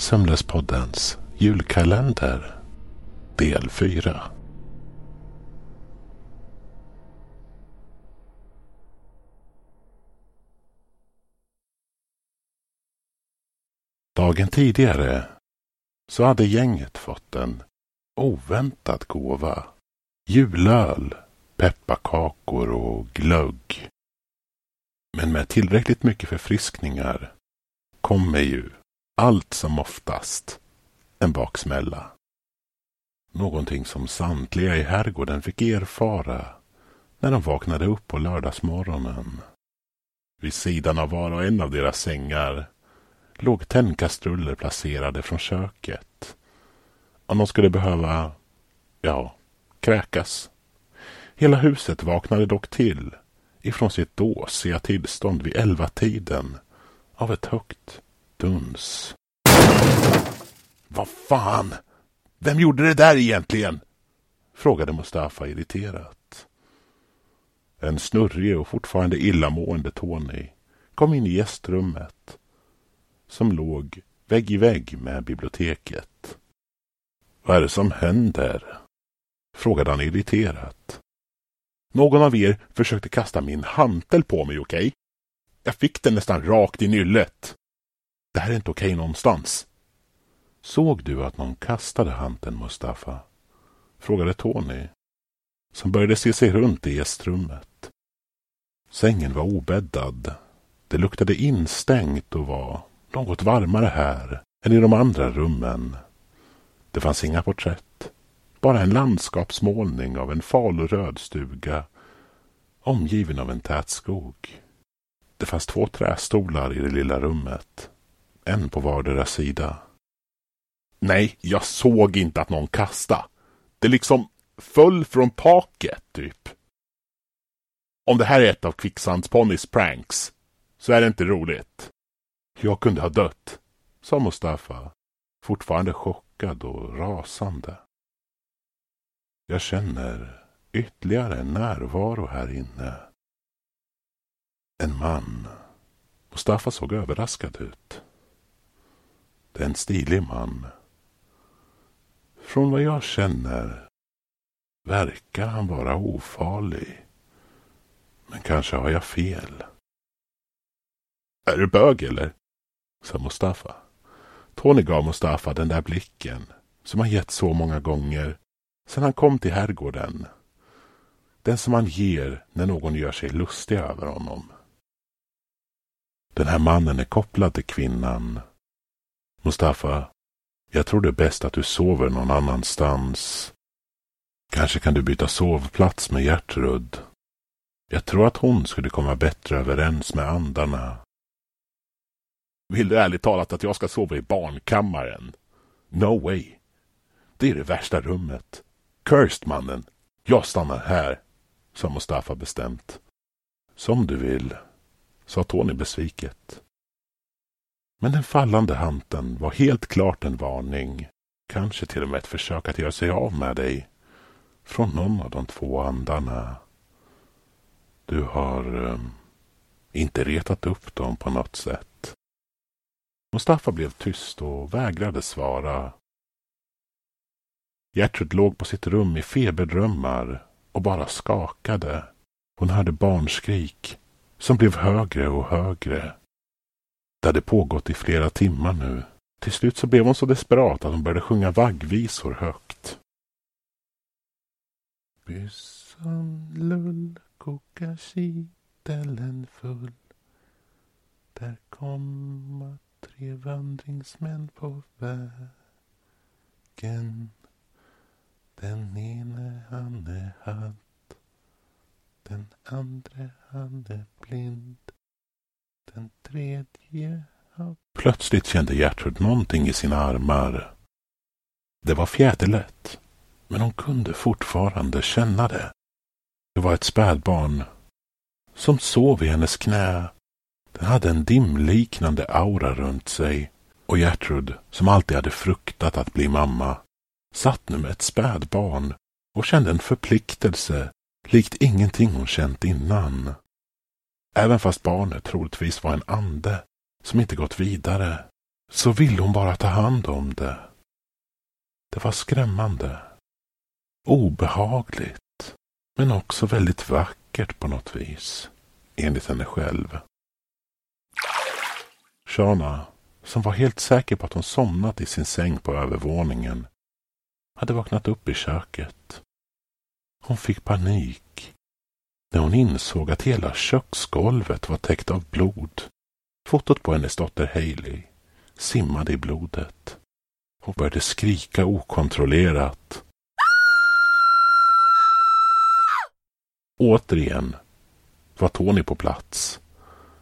Sömnlöspoddens julkalender del 4. Dagen tidigare så hade gänget fått en oväntad gåva. Julöl, pepparkakor och glögg. Men med tillräckligt mycket förfriskningar kommer ju allt som oftast en baksmälla. Någonting som samtliga i herrgården fick erfara när de vaknade upp på lördagsmorgonen. Vid sidan av var och en av deras sängar låg tändkastruller placerade från köket. Om de skulle behöva, ja, kräkas. Hela huset vaknade dock till ifrån sitt dåsiga tillstånd vid elva tiden av ett högt duns. Vad fan! Vem gjorde det där egentligen? Frågade Mustafa irriterat. En snurrig och fortfarande illamående Tony kom in i gästrummet som låg vägg i vägg med biblioteket. Vad är det som händer? Frågade han irriterat. Någon av er försökte kasta min hantel på mig, okej? Okay? Jag fick den nästan rakt i nyllet. Det här är inte okej okay någonstans. Såg du att någon kastade hanteln, Mustafa? Frågade Tony, som började se sig runt i gästrummet. Sängen var obäddad. Det luktade instängt och var något varmare här än i de andra rummen. Det fanns inga porträtt. Bara en landskapsmålning av en faluröd stuga omgiven av en tät skog. Det fanns två trästolar i det lilla rummet. En på vardera sida. Nej, jag såg inte att någon kastade. Det liksom föll från taket, typ. Om det här är ett av Kvicksandsponnys pranks så är det inte roligt. Jag kunde ha dött, sa Mustafa, fortfarande chockad och rasande. Jag känner ytterligare en närvaro här inne. En man. Mustafa såg överraskad ut. Det är en stilig man. Från vad jag känner verkar han vara ofarlig. Men kanske har jag fel. Är du bög eller? sa Mustafa. Tony gav Mustafa den där blicken som han gett så många gånger sedan han kom till herrgården. Den som han ger när någon gör sig lustig över honom. Den här mannen är kopplad till kvinnan. Mustafa, jag tror det är bäst att du sover någon annanstans. Kanske kan du byta sovplats med Gertrud. Jag tror att hon skulle komma bättre överens med andarna. Vill du ärligt talat att jag ska sova i barnkammaren? No way. Det är det värsta rummet. Cursed mannen. Jag stannar här, sa Mustafa bestämt. Som du vill, sa Tony besviket. Men den fallande hanten var helt klart en varning, kanske till och med ett försök att göra sig av med dig, från någon av de två andarna. Du har ehm, inte retat upp dem på något sätt. Mustafa blev tyst och vägrade svara. Gertrud låg på sitt rum i feberdrömmar och bara skakade. Hon hörde barnskrik som blev högre och högre. Det hade pågått i flera timmar nu. Till slut så blev hon så desperat att hon började sjunga vaggvisor högt. Byssan lull kokar kittelen full. Där komma tre vandringsmän på vägen. Den ene han är hatt, den andra han är blind. Den tredje. Plötsligt kände Gertrud någonting i sina armar. Det var fjäderlätt, men hon kunde fortfarande känna det. Det var ett spädbarn som sov i hennes knä. Den hade en dimliknande aura runt sig och Gertrud, som alltid hade fruktat att bli mamma, satt nu med ett spädbarn och kände en förpliktelse likt ingenting hon känt innan. Även fast barnet troligtvis var en ande som inte gått vidare så ville hon bara ta hand om det. Det var skrämmande. Obehagligt. Men också väldigt vackert på något vis. Enligt henne själv. Shana, som var helt säker på att hon somnat i sin säng på övervåningen, hade vaknat upp i köket. Hon fick panik när hon insåg att hela köksgolvet var täckt av blod. Fotot på hennes dotter Haley simmade i blodet. Hon började skrika okontrollerat. Återigen var Tony på plats.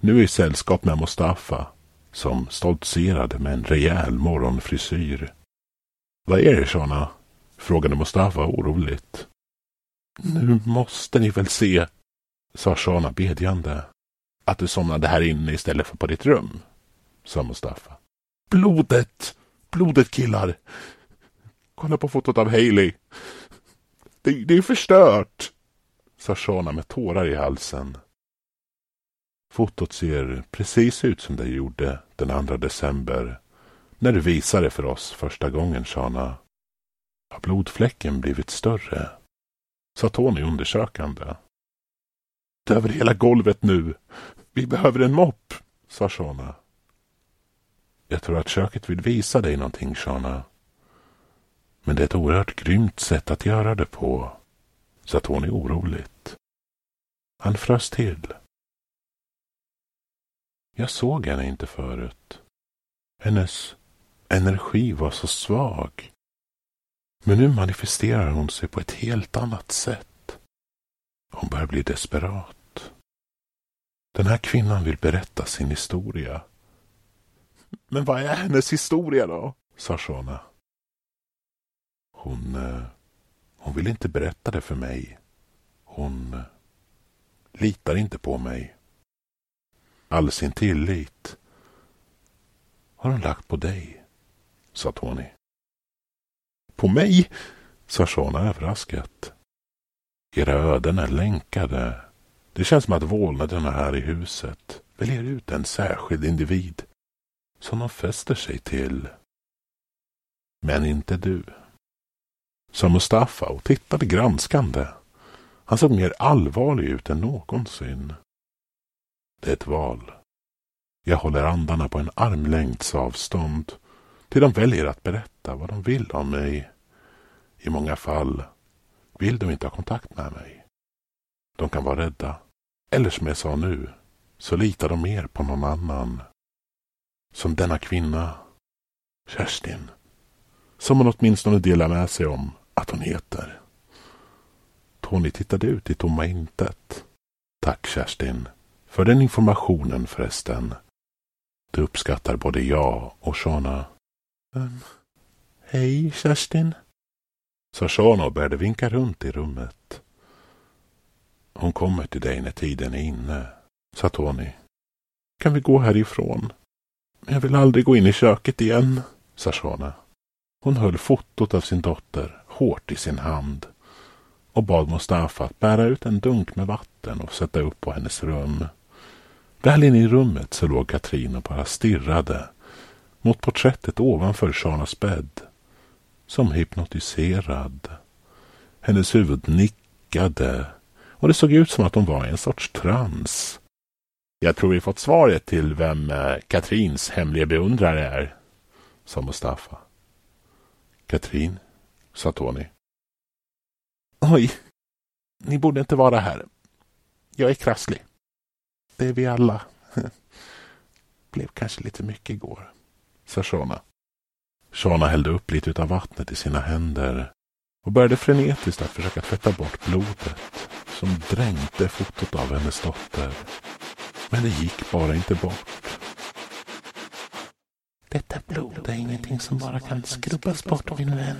Nu i sällskap med Mustafa som stoltserade med en rejäl morgonfrisyr. Vad är det, Shana? frågade Mustafa oroligt. Nu måste ni väl se, sa Shana bedjande. Att du somnade här inne istället för på ditt rum, sa Mustafa. Blodet! Blodet killar! Kolla på fotot av Hailey. Det, det är förstört, sa Shana med tårar i halsen. Fotot ser precis ut som det gjorde den 2 december när du visade det för oss första gången, Shana. Har blodfläcken blivit större? Sa Tony undersökande. Är över hela golvet nu. Vi behöver en mopp, sa Shana. Jag tror att köket vill visa dig någonting, Shana. Men det är ett oerhört grymt sätt att göra det på, sa Tony oroligt. Han frös till. Jag såg henne inte förut. Hennes energi var så svag. Men nu manifesterar hon sig på ett helt annat sätt. Hon börjar bli desperat. Den här kvinnan vill berätta sin historia. Men vad är hennes historia då? sa Shona. Hon, eh, hon vill inte berätta det för mig. Hon eh, litar inte på mig. All sin tillit har hon lagt på dig, sa Tony. På mig? sa Sean överraskat. Era öden är länkade. Det känns som att vålnaderna här i huset väljer ut en särskild individ som de fäster sig till. Men inte du. Sa Mustafa och tittade granskande. Han såg mer allvarlig ut än någonsin. Det är ett val. Jag håller andarna på en armlängds avstånd till de väljer att berätta vad de vill om mig. I många fall vill de inte ha kontakt med mig. De kan vara rädda. Eller som jag sa nu, så litar de mer på någon annan. Som denna kvinna, Kerstin, som hon åtminstone delar med sig om att hon heter. Tony tittade ut i tomma intet. Tack Kerstin, för den informationen förresten. Det uppskattar både jag och Shona. Um, hej Kerstin, sa Shana och började vinka runt i rummet. Hon kommer till dig när tiden är inne, sa Tony. Kan vi gå härifrån? Jag vill aldrig gå in i köket igen, sa Shana. Hon höll fotot av sin dotter hårt i sin hand och bad Mustafa att bära ut en dunk med vatten och sätta upp på hennes rum. Väl inne i rummet så låg Katrin och bara stirrade mot porträttet ovanför Shanas bädd. Som hypnotiserad. Hennes huvud nickade och det såg ut som att hon var i en sorts trans. Jag tror vi fått svaret till vem eh, Katrins hemliga beundrare är, sa Mustafa. Katrin, sa Tony. Oj, ni borde inte vara här. Jag är krasslig. Det är vi alla. Blev kanske lite mycket igår, sa Shona. Shona hällde upp lite av vattnet i sina händer och började frenetiskt att försöka tvätta bort blodet som dränkte fotot av hennes dotter. Men det gick bara inte bort. Detta blod är ingenting som bara kan skrubbas bort, min vän,